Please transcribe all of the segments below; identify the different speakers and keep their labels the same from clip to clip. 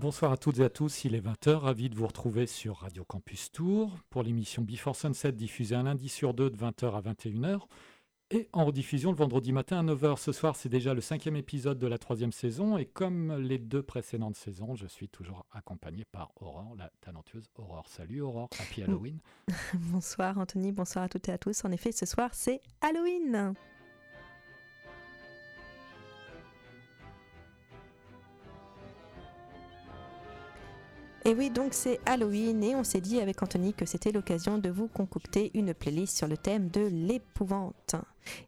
Speaker 1: Bonsoir à toutes et à tous, il est 20h, ravi de vous retrouver sur Radio Campus Tour pour l'émission Before Sunset diffusée un lundi sur deux de 20h à 21h et en rediffusion le vendredi matin à 9h. Ce soir, c'est déjà le cinquième épisode de la troisième saison et comme les deux précédentes saisons, je suis toujours accompagné par Aurore, la talentueuse Aurore. Salut Aurore, happy Halloween.
Speaker 2: bonsoir Anthony, bonsoir à toutes et à tous. En effet, ce soir, c'est Halloween. Et oui, donc c'est Halloween et on s'est dit avec Anthony que c'était l'occasion de vous concocter une playlist sur le thème de l'épouvante.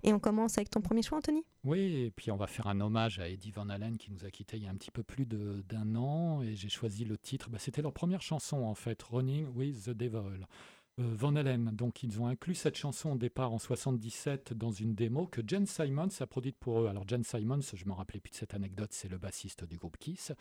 Speaker 2: Et on commence avec ton premier choix, Anthony?
Speaker 1: Oui, et puis on va faire un hommage à Eddie Van Halen qui nous a quittés il y a un petit peu plus d'un an et j'ai choisi le titre. Bah, c'était leur première chanson en fait, Running with the Devil. Euh, Van Halen. Donc ils ont inclus cette chanson au départ en 77 dans une démo que Jen Simons a produite pour eux. Alors Jen Simons, je me rappelais plus de cette anecdote, c'est le bassiste du groupe Kiss.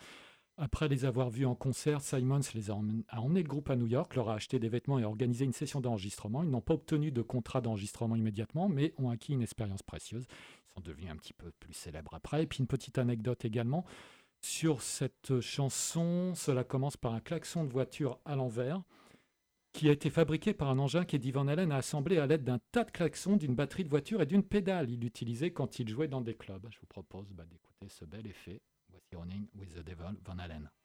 Speaker 1: Après les avoir vus en concert, Simons les a, emmené le groupe à New York, leur a acheté des vêtements et organisé une session d'enregistrement. Ils n'ont pas obtenu de contrat d'enregistrement immédiatement, mais ont acquis une expérience précieuse. Ils sont devenus un petit peu plus célèbres après. Et puis une petite anecdote également. Sur cette chanson, cela commence par un klaxon de voiture à l'envers qui a été fabriqué par un engin qu'Eddie Van Halen a assemblé à l'aide d'un tas de klaxons, d'une batterie de voiture et d'une pédale. Il l'utilisait quand il jouait dans des clubs. Je vous propose bah, d'écouter ce bel effet. Running with the Devil, Van Halen.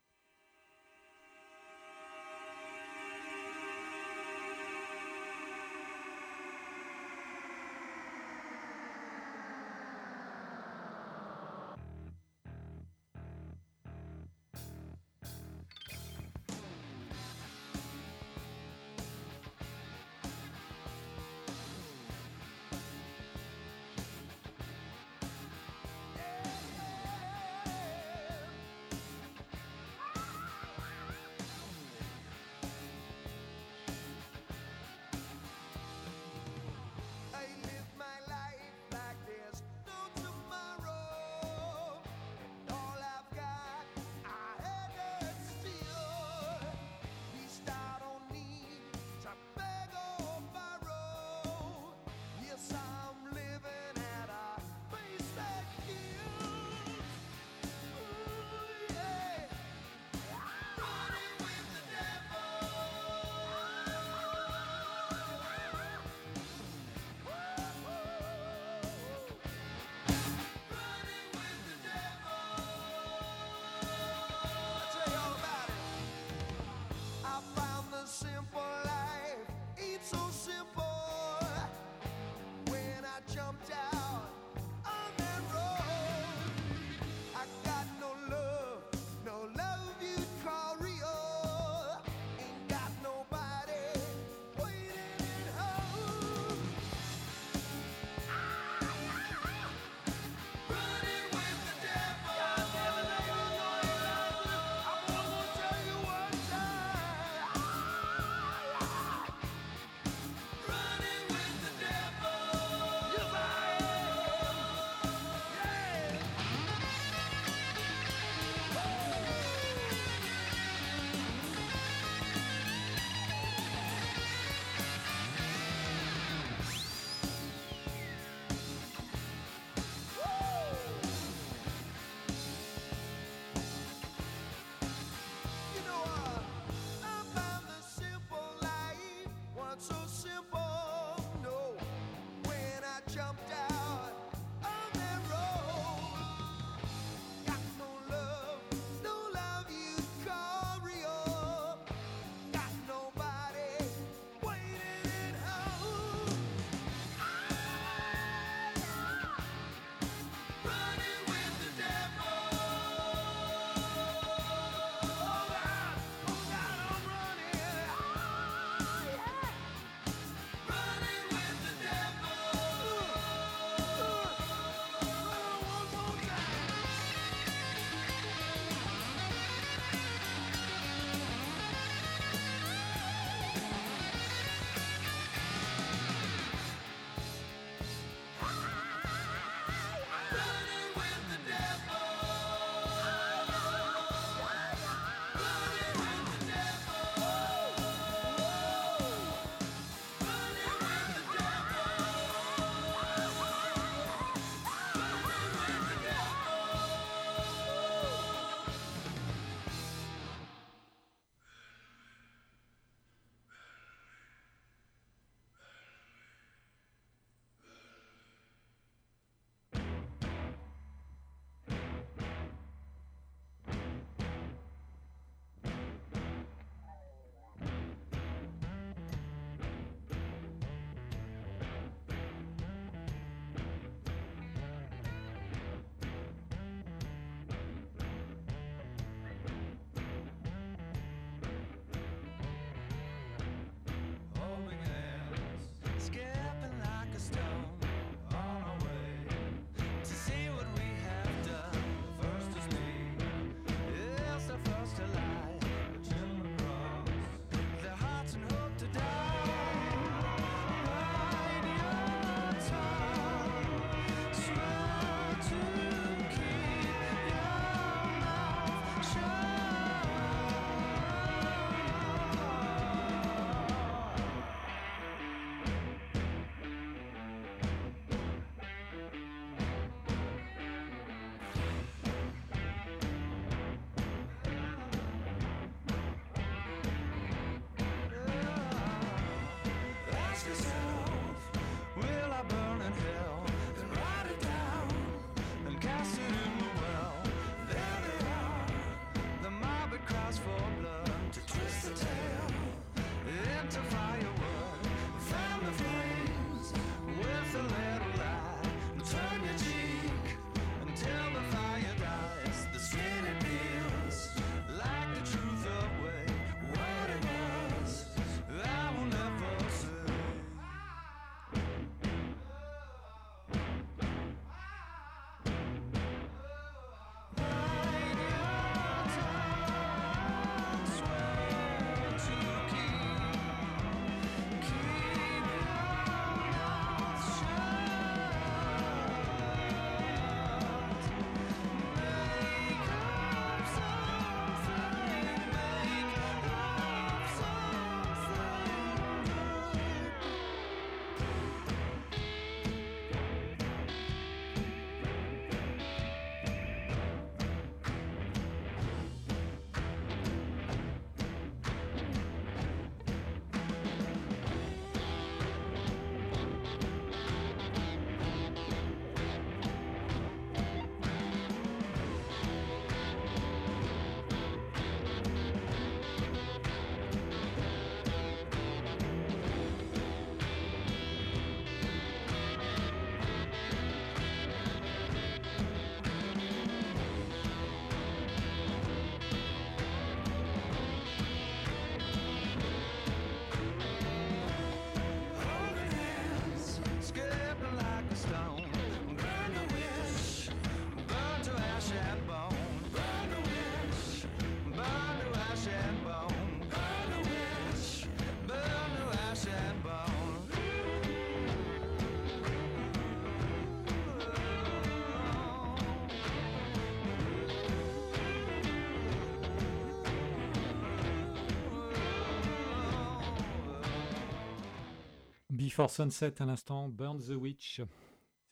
Speaker 1: Before Sunset à l'instant, Burn the Witch.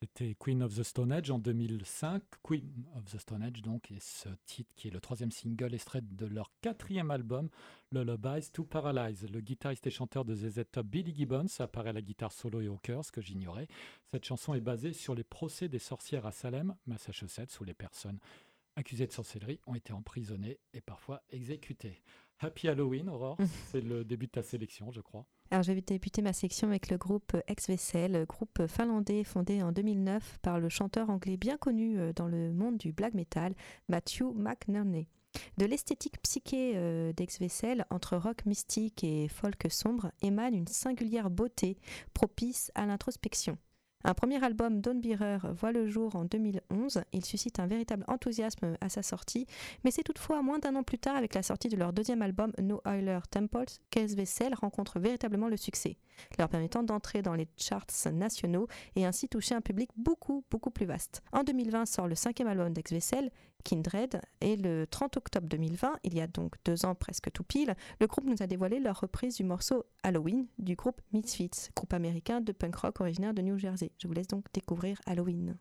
Speaker 1: C'était Queen of the Stone Age en 2005. Queen of the Stone Age, donc, et ce titre qui est le troisième single extrait de leur quatrième album, Lullabies to Paralyze. Le guitariste et chanteur de ZZ Top, Billy Gibbons, apparaît à la guitare solo et au chœur, ce que j'ignorais. Cette chanson est basée sur les procès des sorcières à Salem, Massachusetts, où les personnes accusées de sorcellerie ont été emprisonnées et parfois exécutées. Happy Halloween, Aurore, c'est le début de ta sélection, je crois.
Speaker 2: Alors, je vais débuter ma section avec le groupe Ex-Vessel, groupe finlandais fondé en 2009 par le chanteur anglais bien connu euh, dans le monde du black metal, Matthew McNerney. De l'esthétique psyché euh, d'Ex-Vessel, entre rock mystique et folk sombre, émane une singulière beauté propice à l'introspection. Un premier album, Dawn Bearer, voit le jour en 2011. Il suscite un véritable enthousiasme à sa sortie, mais c'est toutefois moins d'un an plus tard, avec la sortie de leur deuxième album, No Euler Temples, qu'Esvessel rencontre véritablement le succès, leur permettant d'entrer dans les charts nationaux et ainsi toucher un public beaucoup, beaucoup plus vaste. En 2020 sort le cinquième album d'Exvessel, Kindred. Et le 30 octobre 2020, il y a donc deux ans presque tout pile, le groupe nous a dévoilé leur reprise du morceau Halloween du groupe Misfits, groupe américain de punk rock originaire de New Jersey. Je vous laisse donc découvrir Halloween.
Speaker 3: Halloween.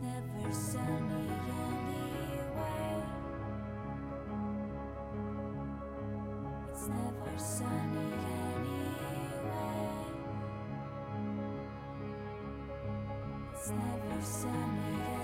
Speaker 3: never sunny anyway. It's never sunny anyway. It's never sunny.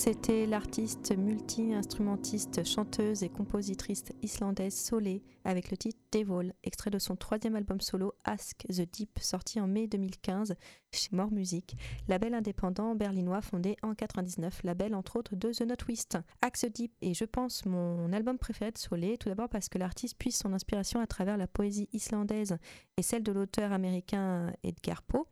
Speaker 2: C'était l'artiste multi-instrumentiste, chanteuse et compositrice islandaise Solé avec le titre Devil, extrait de son troisième album solo Ask the Deep, sorti en mai 2015 chez More Music, label indépendant berlinois fondé en 99, label entre autres de The Twist. Ask the Deep est, je pense, mon album préféré de Solé, tout d'abord parce que l'artiste puise son inspiration à travers la poésie islandaise et celle de l'auteur américain Edgar Poe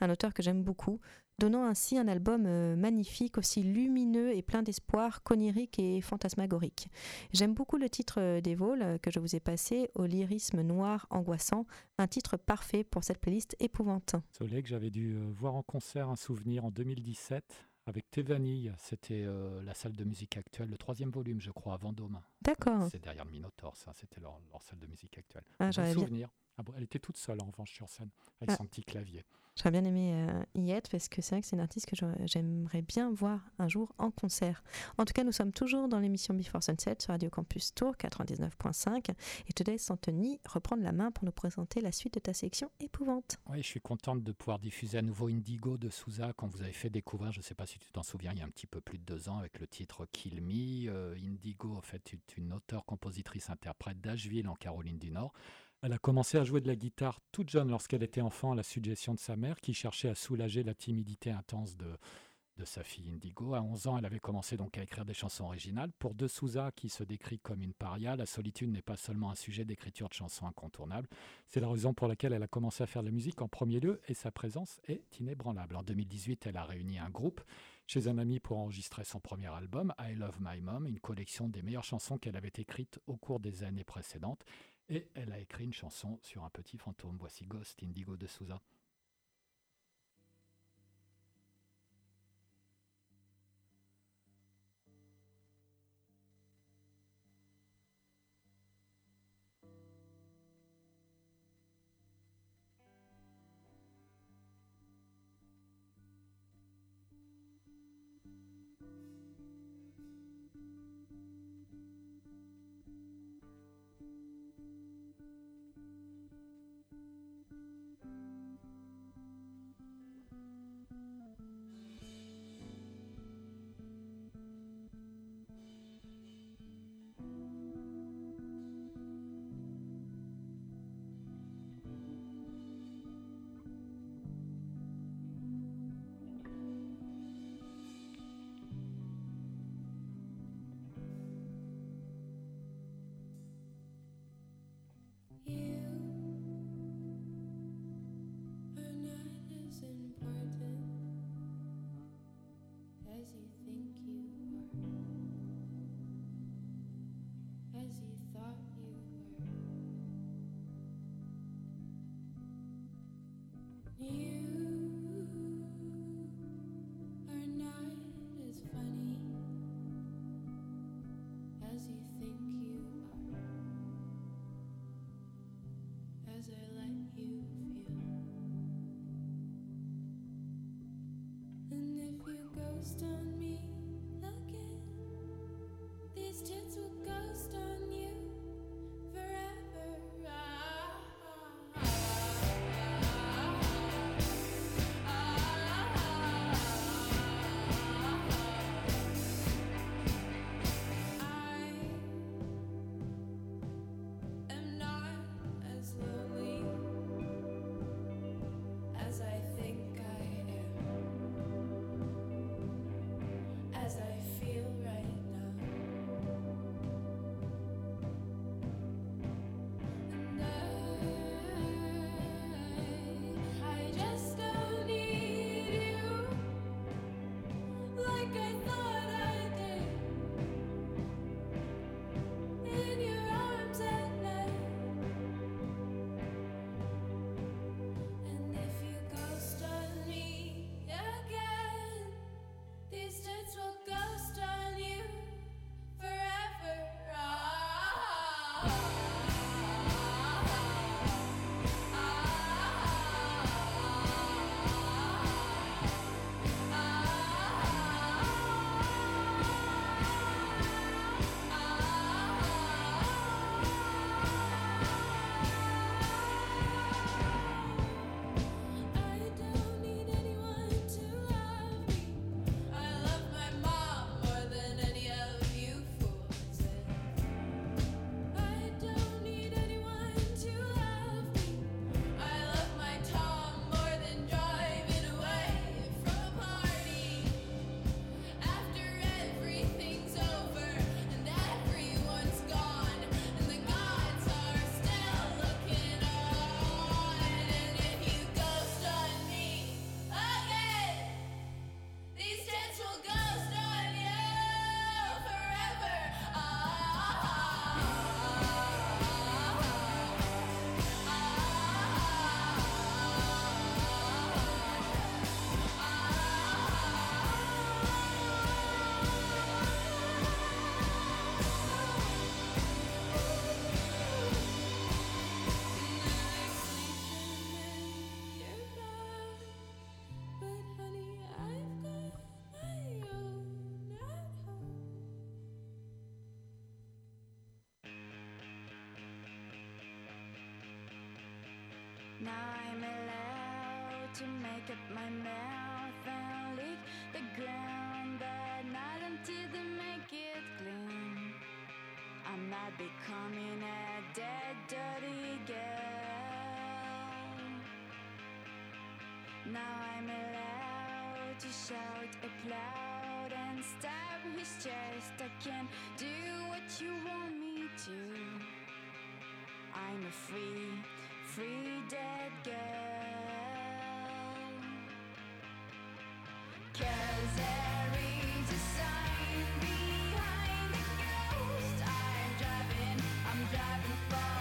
Speaker 2: un auteur que j'aime beaucoup, donnant ainsi un album euh, magnifique, aussi lumineux et plein d'espoir, conirique et fantasmagorique. J'aime beaucoup le titre euh, des vols euh, que je vous ai passé, au lyrisme noir angoissant, un titre parfait pour cette playlist épouvante.
Speaker 1: Soleil que j'avais dû voir en concert un souvenir en 2017 avec Tévanille, c'était la salle de musique actuelle, le troisième volume, je crois, à Vendôme.
Speaker 2: D'accord.
Speaker 1: C'est derrière le Minotaur, ça, c'était leur, salle de musique actuelle.
Speaker 2: Ah,
Speaker 1: souvenir. Ah elle était toute seule en revanche sur scène, avec ah. son petit clavier.
Speaker 2: J'aurais bien aimé euh, y être parce que c'est vrai que c'est une artiste que j'aimerais bien voir un jour en concert. En tout cas, nous sommes toujours dans l'émission Before Sunset sur Radio Campus Tour 99.5 et je te laisse Anthony reprendre la main pour nous présenter la suite de ta sélection épouvante.
Speaker 1: Oui, je suis contente de pouvoir diffuser à nouveau Indigo de Souza qu'on vous avez fait découvrir, je ne sais pas si tu t'en souviens, il y a un petit peu plus de deux ans avec le titre Kill Me. Euh, Indigo, en fait, une auteure, compositrice, interprète d'Asheville en Caroline du Nord. Elle a commencé à jouer de la guitare toute jeune lorsqu'elle était enfant à la suggestion de sa mère qui cherchait à soulager la timidité intense de, de sa fille Indigo. À 11 ans, elle avait commencé donc à écrire des chansons originales. Pour De Souza, qui se décrit comme une paria, la solitude n'est pas seulement un sujet d'écriture de chansons incontournables. C'est la raison pour laquelle elle a commencé à faire de la musique en premier lieu et sa présence est inébranlable. En 2018, elle a réuni un groupe chez un ami pour enregistrer son premier album, I Love My Mom, une collection des meilleures chansons qu'elle avait écrites au cours des années précédentes. Et elle a écrit une chanson sur un petit fantôme. Voici Ghost Indigo de Souza.
Speaker 3: Shout applaud and stab his chest. I can do what you want me to. I'm a free free dead girl. Cause there is a sign behind the ghost. I'm driving, I'm driving for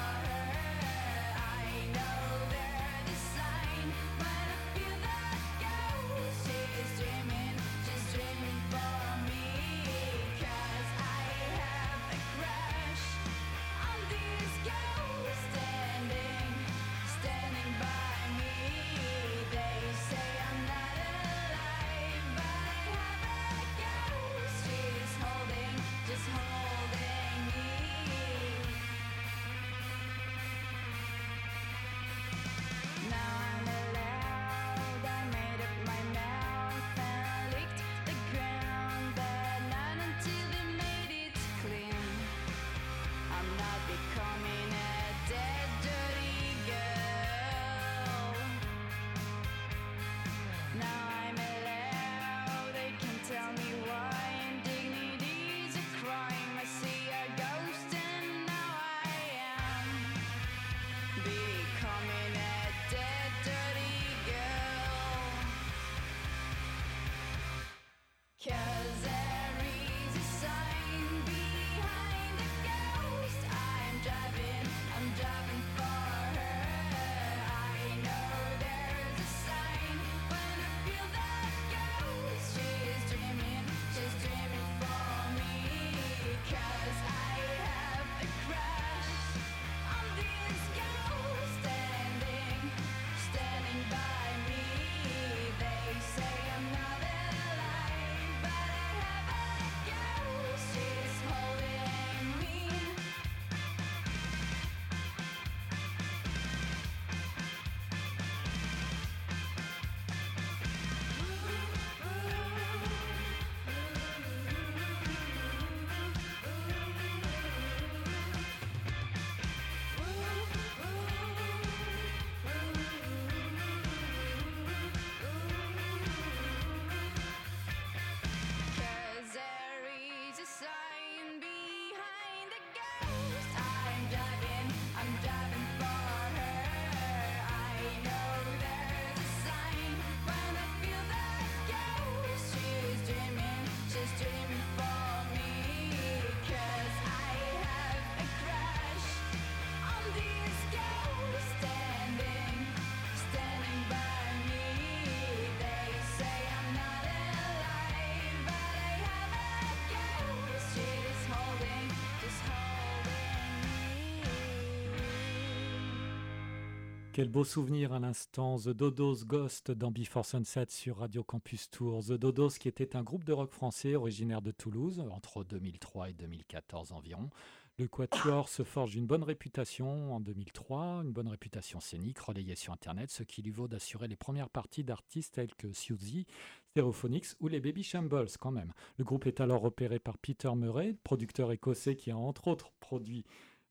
Speaker 1: Quel beau souvenir à l'instant, The Dodos Ghost dans Before Sunset sur Radio Campus Tour. The Dodos qui était un groupe de rock français originaire de Toulouse entre 2003 et 2014 environ. Le Quatuor se forge une bonne réputation en 2003, une bonne réputation scénique relayée sur Internet, ce qui lui vaut d'assurer les premières parties d'artistes tels que Suzy, Stereophonics ou les Baby Shambles quand même. Le groupe est alors repéré par Peter Murray, producteur écossais qui a entre autres produit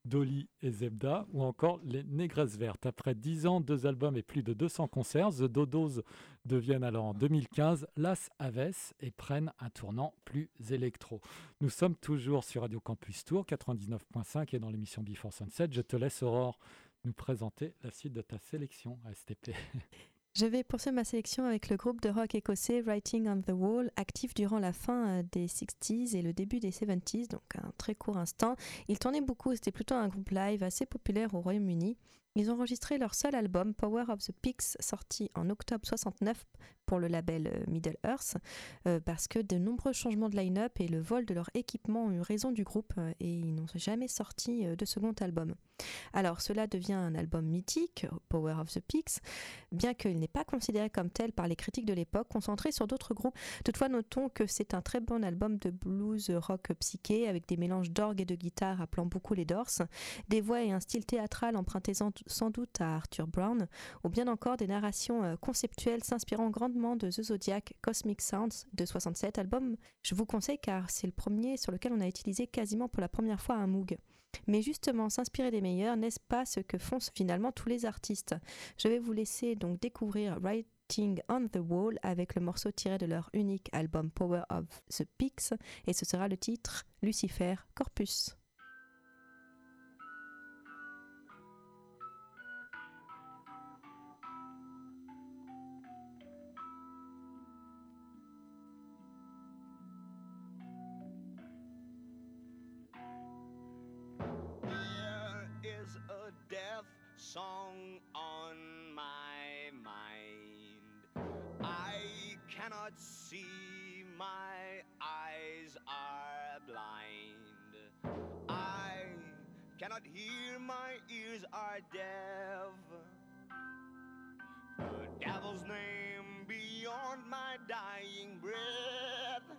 Speaker 1: Dolly et Zebda, ou encore les Négresses Vertes. Après 10 ans, deux albums et plus de 200 concerts, The Dodos deviennent alors en 2015 Las Aves et prennent un tournant plus électro. Nous sommes toujours sur Radio Campus Tour 99.5 et dans l'émission Before Sunset. Je te laisse, Aurore, nous présenter la suite de ta sélection à STP.
Speaker 2: Je vais poursuivre ma sélection avec le groupe de rock écossais Writing on the Wall, actif durant la fin euh, des 60s et le début des 70s, donc un très court instant. Ils tournaient beaucoup, c'était plutôt un groupe live assez populaire au Royaume-Uni. Ils ont enregistré leur seul album, Power of the Peaks, sorti en octobre 69 pour le label euh, Middle Earth, euh, parce que de nombreux changements de line-up et le vol de leur équipement ont eu raison du groupe euh, et ils n'ont jamais sorti de second album. Alors cela devient un album mythique, Power of the Peaks, bien qu'il n'est pas considéré comme tel par les critiques de l'époque, concentré sur d'autres groupes. Toutefois, notons que c'est un très bon album de blues rock psyché avec des mélanges d'orgue et de guitare rappelant beaucoup les Doors, des voix et un style théâtral emprunté sans doute à Arthur Brown, ou bien encore des narrations conceptuelles s'inspirant grandement de The Zodiac Cosmic Sounds de 67 album. Je vous conseille car c'est le premier sur lequel on a utilisé quasiment pour la première fois un Moog. Mais justement, s'inspirer des meilleurs, n'est-ce pas ce que font finalement tous les artistes? Je vais vous laisser donc découvrir Writing on the Wall avec le morceau tiré de leur unique album Power of the Peaks, et ce sera le titre Lucifer Corpus.
Speaker 4: Death song on my mind. I cannot see, my eyes are blind. I cannot hear, my ears are deaf. The devil's name beyond my dying breath.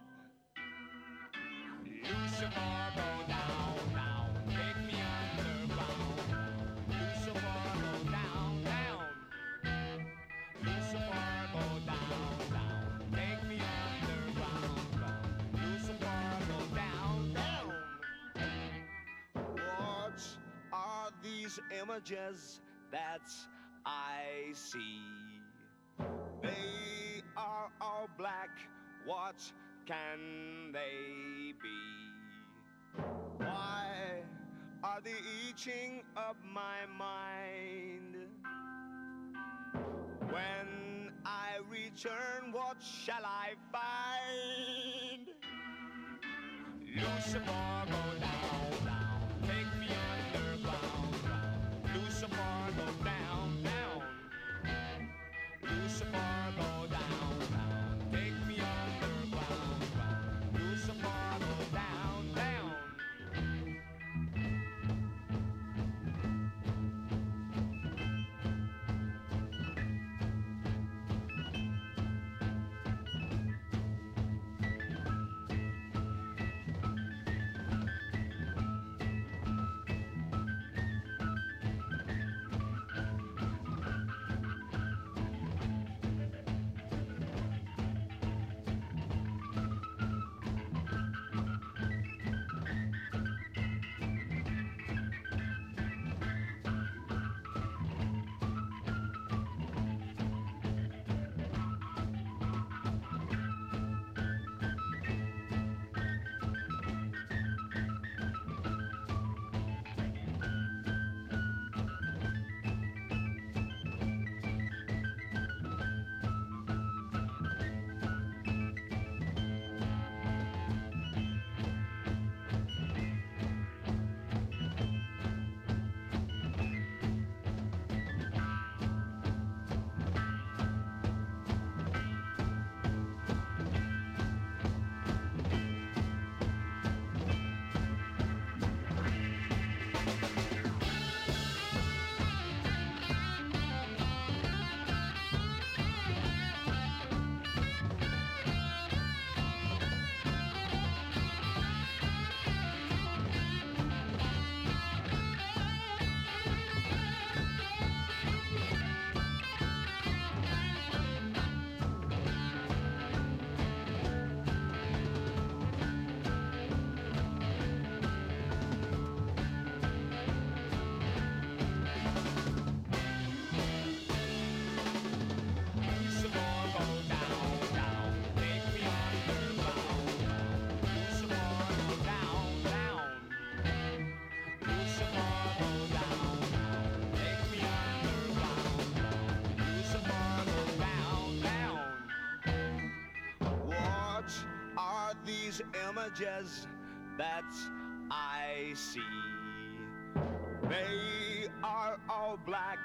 Speaker 4: Lucifer, go down, these images that I see? They are all black. What can they be? Why are they eating up my mind? When I return, what shall I find? Lucifer, go down, should far down. Images that I see? They are all black.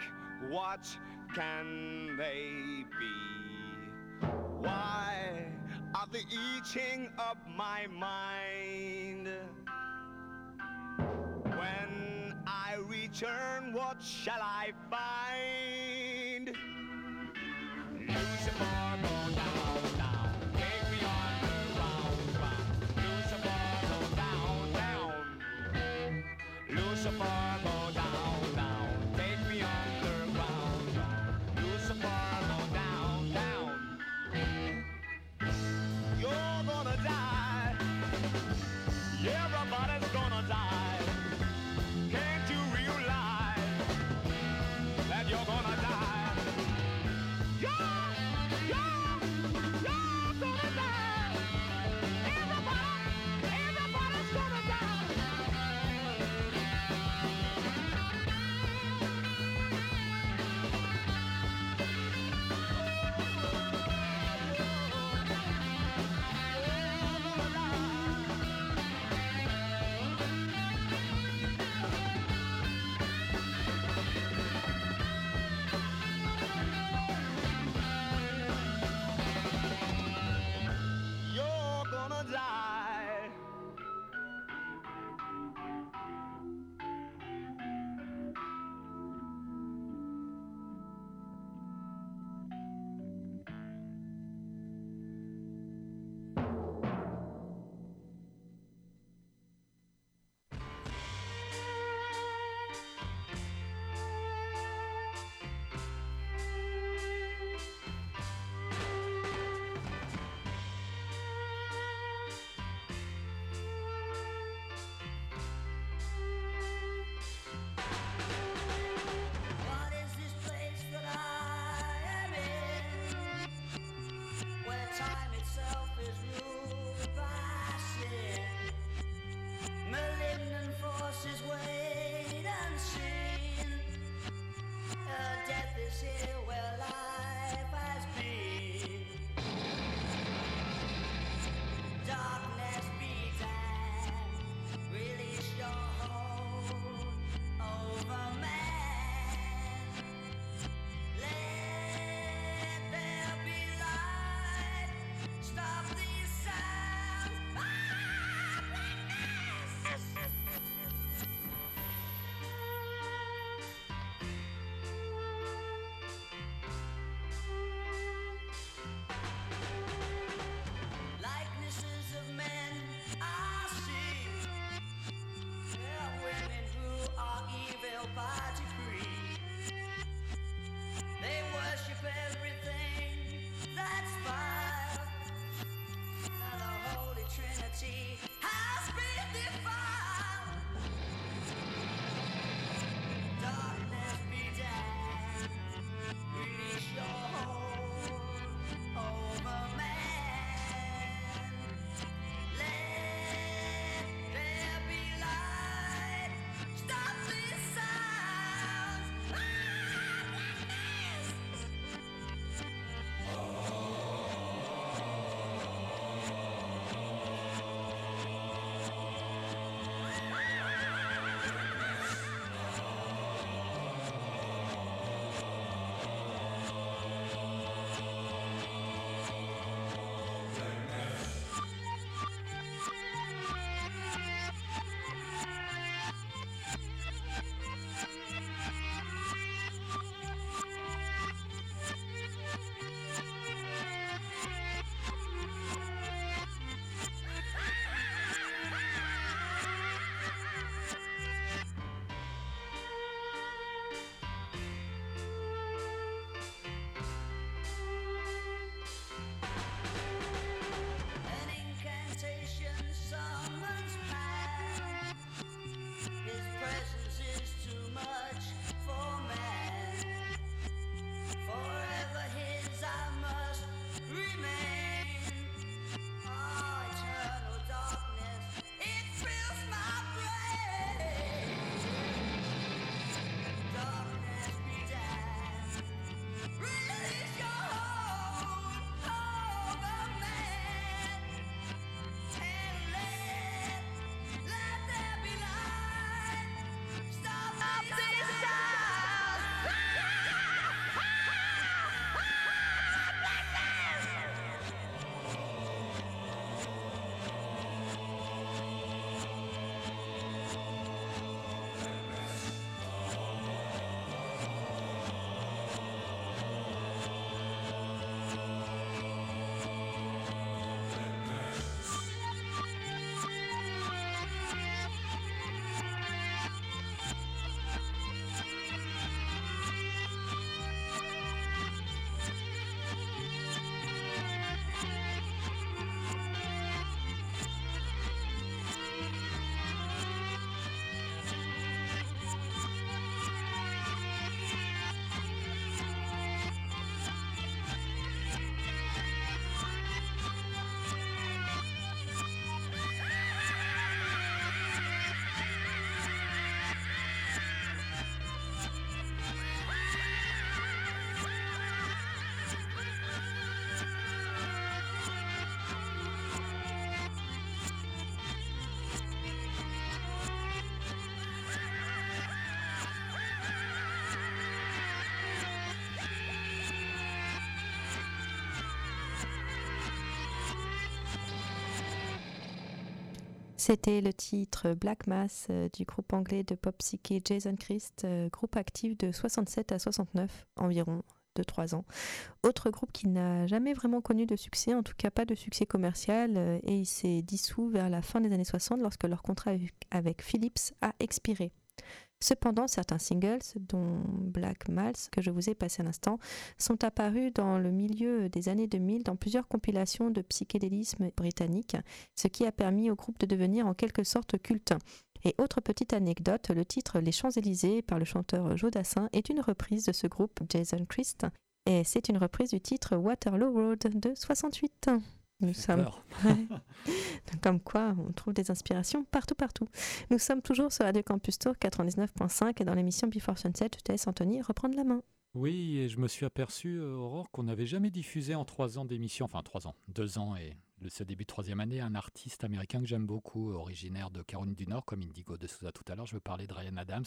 Speaker 4: What can they be? Why are they eating up my mind? When I return, what shall I find?
Speaker 2: C'était le titre Black Mass euh, du groupe anglais de pop psyché Jason Christ, euh, groupe actif de 67 à 69 environ. de 3 ans. Autre groupe qui n'a jamais vraiment connu de succès, en tout cas pas de succès commercial, euh, et il s'est dissous vers la fin des années 60 lorsque leur contrat avec- avec Philips a expiré. Cependant, certains singles, dont Black Mals, que je vous ai passé à l'instant, sont apparus dans le milieu des années 2000 dans plusieurs compilations de psychédélisme britannique, ce qui a permis au groupe de devenir en quelque sorte culte. Et autre petite anecdote, le titre Les Champs-Élysées par le chanteur Joe Dassin est une reprise de ce groupe Jason Christ, et c'est une reprise du titre Waterloo Road de 68. Nous sommes. Comme quoi, on trouve des inspirations partout, partout. Nous sommes toujours sur Radio Campus Tour 99.5 et dans l'émission Before Sunset, je te laisse Anthony reprendre la main.
Speaker 1: Oui, et je me suis aperçu, euh, Aurore, qu'on n'avait jamais diffusé en trois ans d'émission, enfin trois ans, deux ans et le, ce début de troisième année, un artiste américain que j'aime beaucoup, originaire de Caroline du Nord, comme Indigo de Souza tout à l'heure. Je veux parler de Ryan Adams.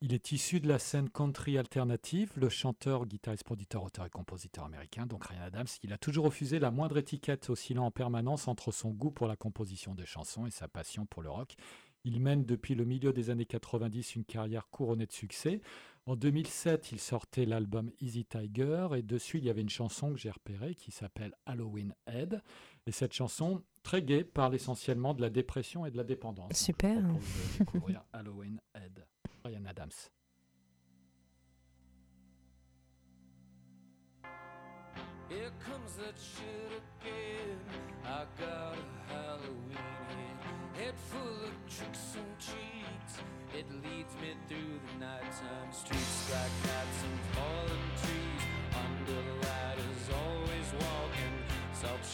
Speaker 1: Il est issu de la scène country alternative, le chanteur, guitariste, producteur, auteur et compositeur américain, donc Ryan Adams. Il a toujours refusé la moindre étiquette, oscillant en permanence entre son goût pour la composition de chansons et sa passion pour le rock. Il mène depuis le milieu des années 90 une carrière couronnée de succès. En 2007, il sortait l'album Easy Tiger et dessus, il y avait une chanson que j'ai repérée qui s'appelle Halloween Head. Et cette chanson, très gaie, parle essentiellement de la dépression et de la dépendance. Donc,
Speaker 2: Super.
Speaker 1: Je propose de découvrir Halloween Head. Ryan Adams.
Speaker 5: Here comes that shit again. I got a Halloween head, head full of tricks and cheats. It leads me through the nighttime streets, like nights and fallen trees. Under the light is always walking. Salt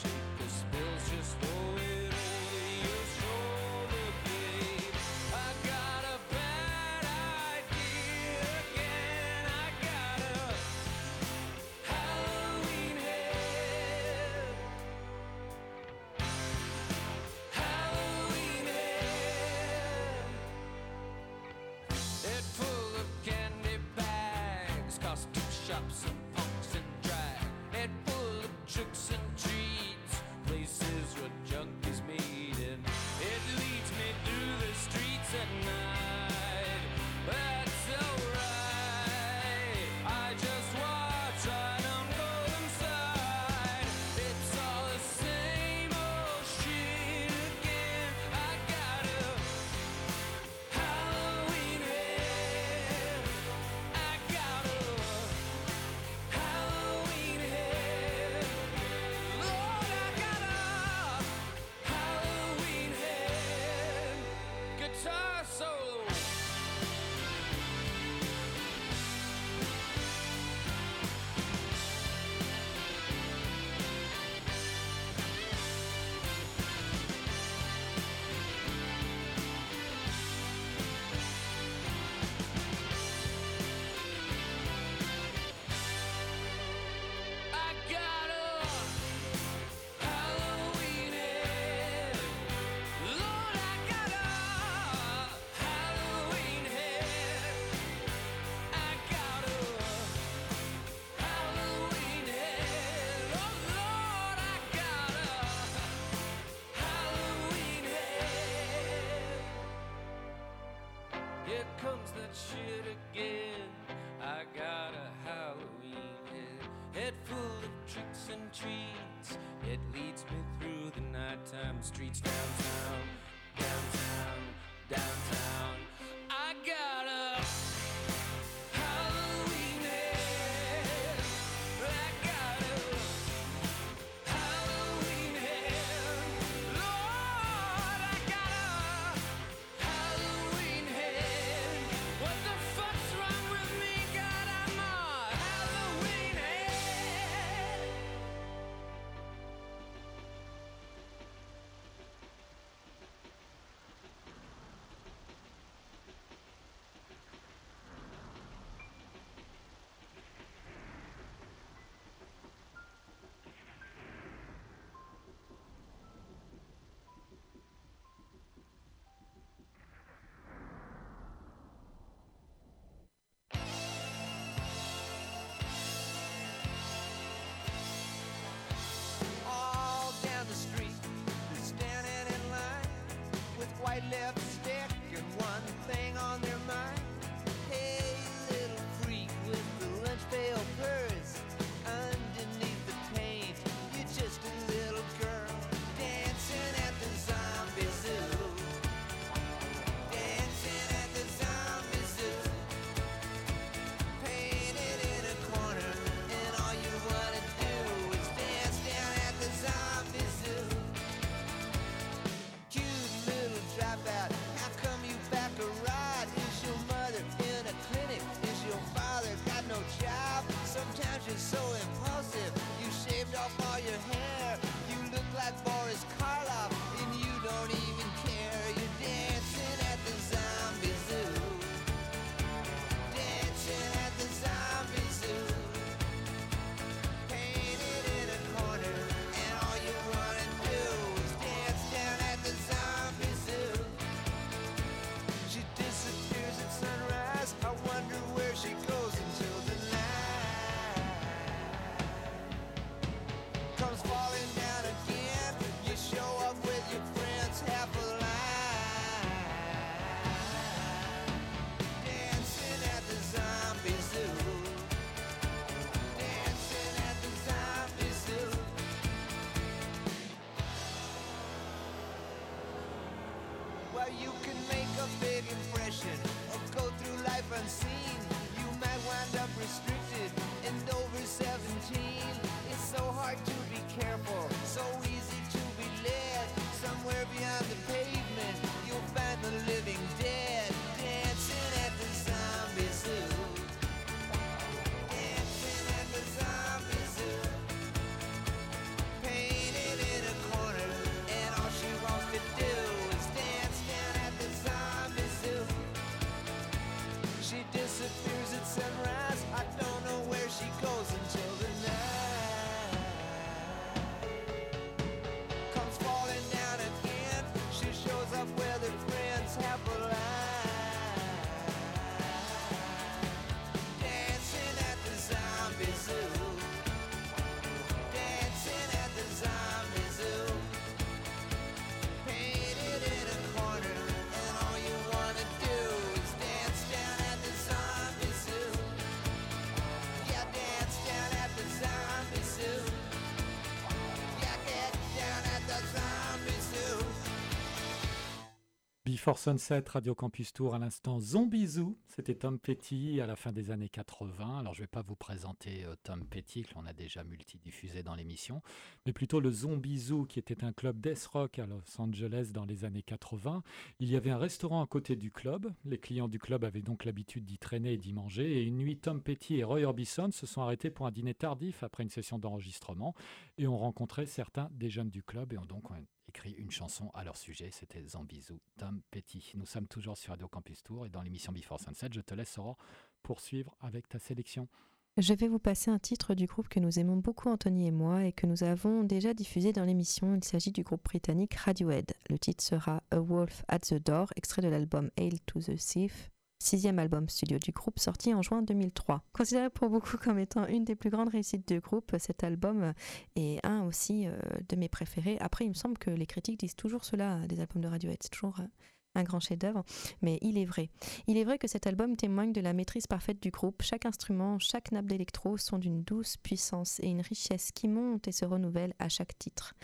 Speaker 1: Before Sunset, Radio Campus Tour, à l'instant Zombie Zoo. C'était Tom Petty à la fin des années 80. Alors, je ne vais pas vous présenter euh, Tom Petty, que l'on a déjà multidiffusé dans l'émission, mais plutôt le Zombie Zoo, qui était un club death rock à Los Angeles dans les années 80. Il y avait un restaurant à côté du club. Les clients du club avaient donc l'habitude d'y traîner et d'y manger. Et une nuit, Tom Petty et Roy Orbison se sont arrêtés pour un dîner tardif après une session d'enregistrement et ont rencontré certains des jeunes du club et ont donc écrit une chanson à leur sujet. C'était Zambizou, Tom Petty. Nous sommes toujours sur Radio Campus Tour et dans l'émission Before Sunset, je te laisse Aurore, poursuivre avec ta sélection.
Speaker 6: Je vais vous passer un titre du groupe que nous aimons beaucoup, Anthony et moi, et que nous avons déjà diffusé dans l'émission. Il s'agit du groupe britannique Radiohead. Le titre sera A Wolf at the Door, extrait de l'album Hail to the Thief, sixième album studio du groupe sorti en juin 2003. Considéré pour beaucoup comme étant une des plus grandes réussites du groupe, cet album est un aussi euh, de mes préférés. Après, il me semble que les critiques disent toujours cela des albums de Radiohead. C'est toujours euh, un grand chef-d'œuvre, mais il est vrai. Il est vrai que cet album témoigne de la maîtrise parfaite du groupe. Chaque instrument, chaque nappe d'électro sont d'une douce puissance et une richesse qui monte et se renouvelle à chaque titre.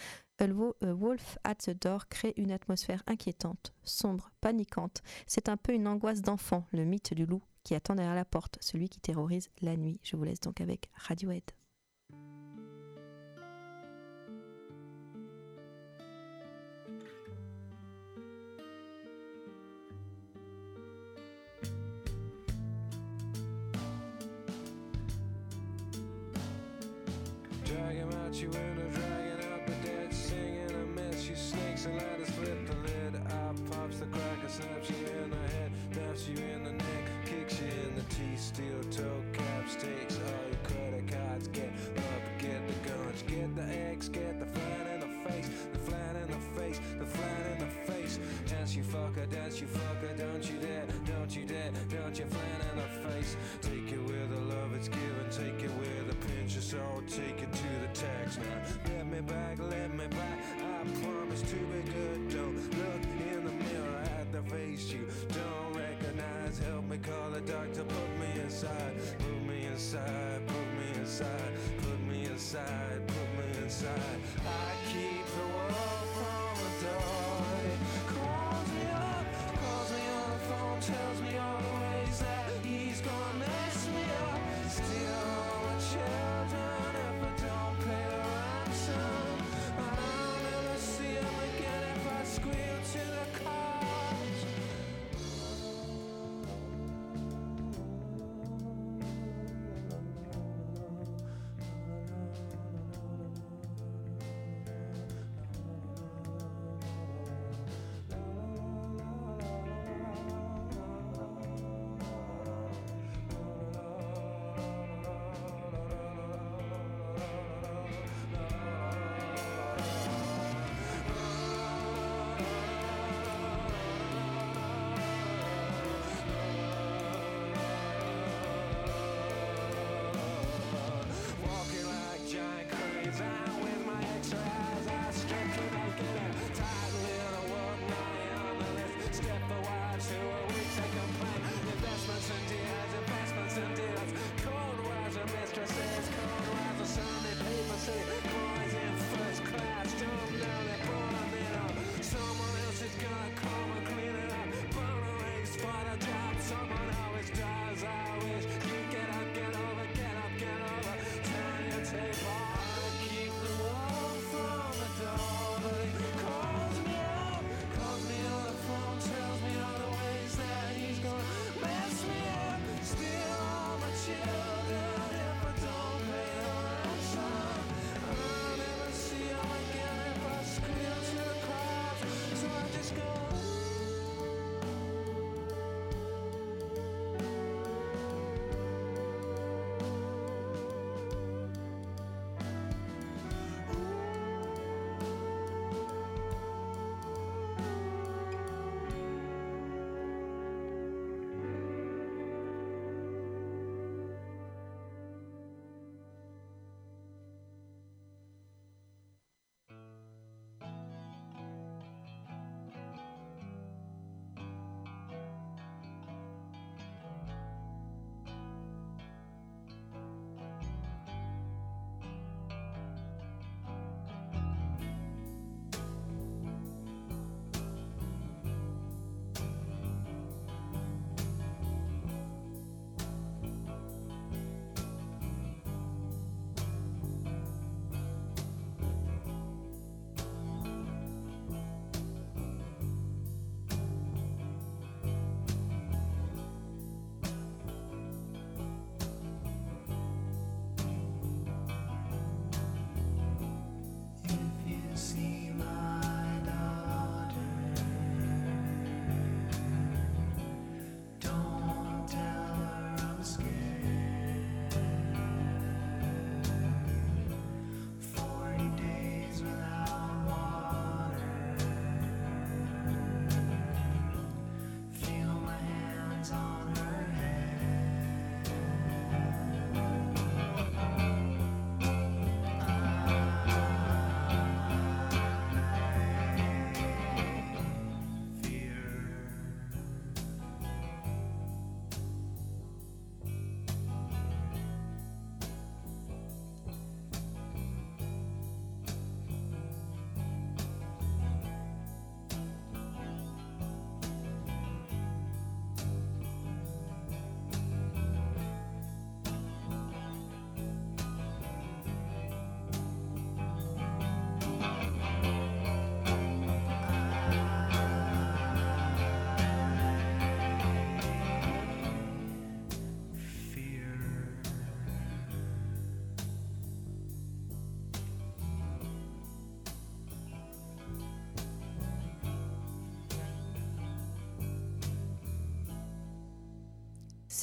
Speaker 6: A A Wolf at the Door crée une atmosphère inquiétante, sombre, paniquante. C'est un peu une angoisse d'enfant, le mythe du loup qui attend derrière la porte, celui qui terrorise la nuit. Je vous laisse donc avec Radiohead.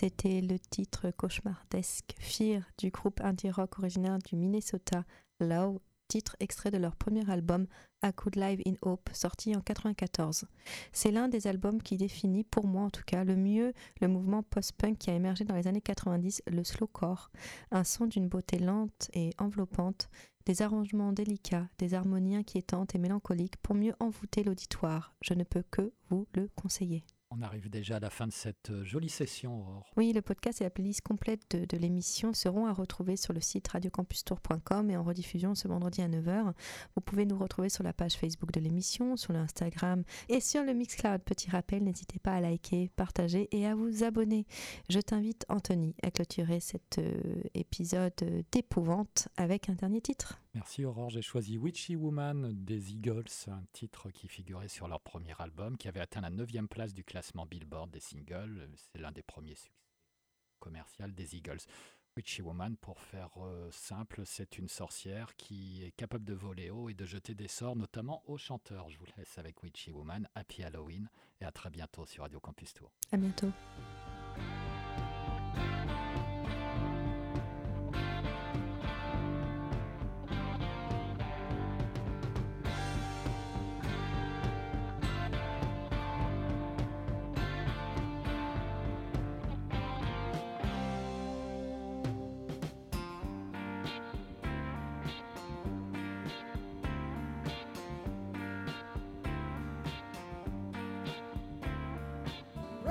Speaker 2: C'était le titre cauchemardesque Fear du groupe indie rock originaire du Minnesota, Love, titre extrait de leur premier album A Good Live in Hope, sorti en 94. C'est l'un des albums qui définit, pour moi en tout cas, le mieux le mouvement post-punk qui a émergé dans les années 90, le slowcore, un son d'une beauté lente et enveloppante, des arrangements délicats, des harmonies inquiétantes et mélancoliques pour mieux envoûter l'auditoire. Je ne peux que vous le conseiller.
Speaker 1: On arrive déjà à la fin de cette euh, jolie session, Aurore.
Speaker 2: Oui, le podcast et la playlist complète de, l'émission seront à retrouver sur le site radiocampustour.com et en rediffusion ce vendredi à 9h. Vous pouvez nous retrouver sur la page Facebook de l'émission, sur l'Instagram et sur le Mixcloud. Petit rappel, n'hésitez pas à liker, partager et à vous abonner. Je t'invite, Anthony, à clôturer cet euh, épisode euh, d'épouvante avec un dernier titre.
Speaker 1: Merci Aurore, j'ai choisi Witchy Woman des Eagles, un titre qui figurait sur leur premier album, qui avait atteint la 9 place du classement Billboard des singles. C'est l'un des premiers succès commerciaux des Eagles. Witchy Woman, pour faire euh, simple, c'est une sorcière qui est capable de voler haut et de jeter des sorts, notamment aux chanteurs. Je vous laisse avec Witchy Woman, Happy Halloween, et à très bientôt sur Radio Campus Tour.
Speaker 2: À bientôt.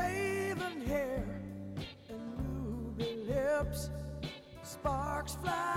Speaker 7: Raven hair and ruby lips. Sparks fly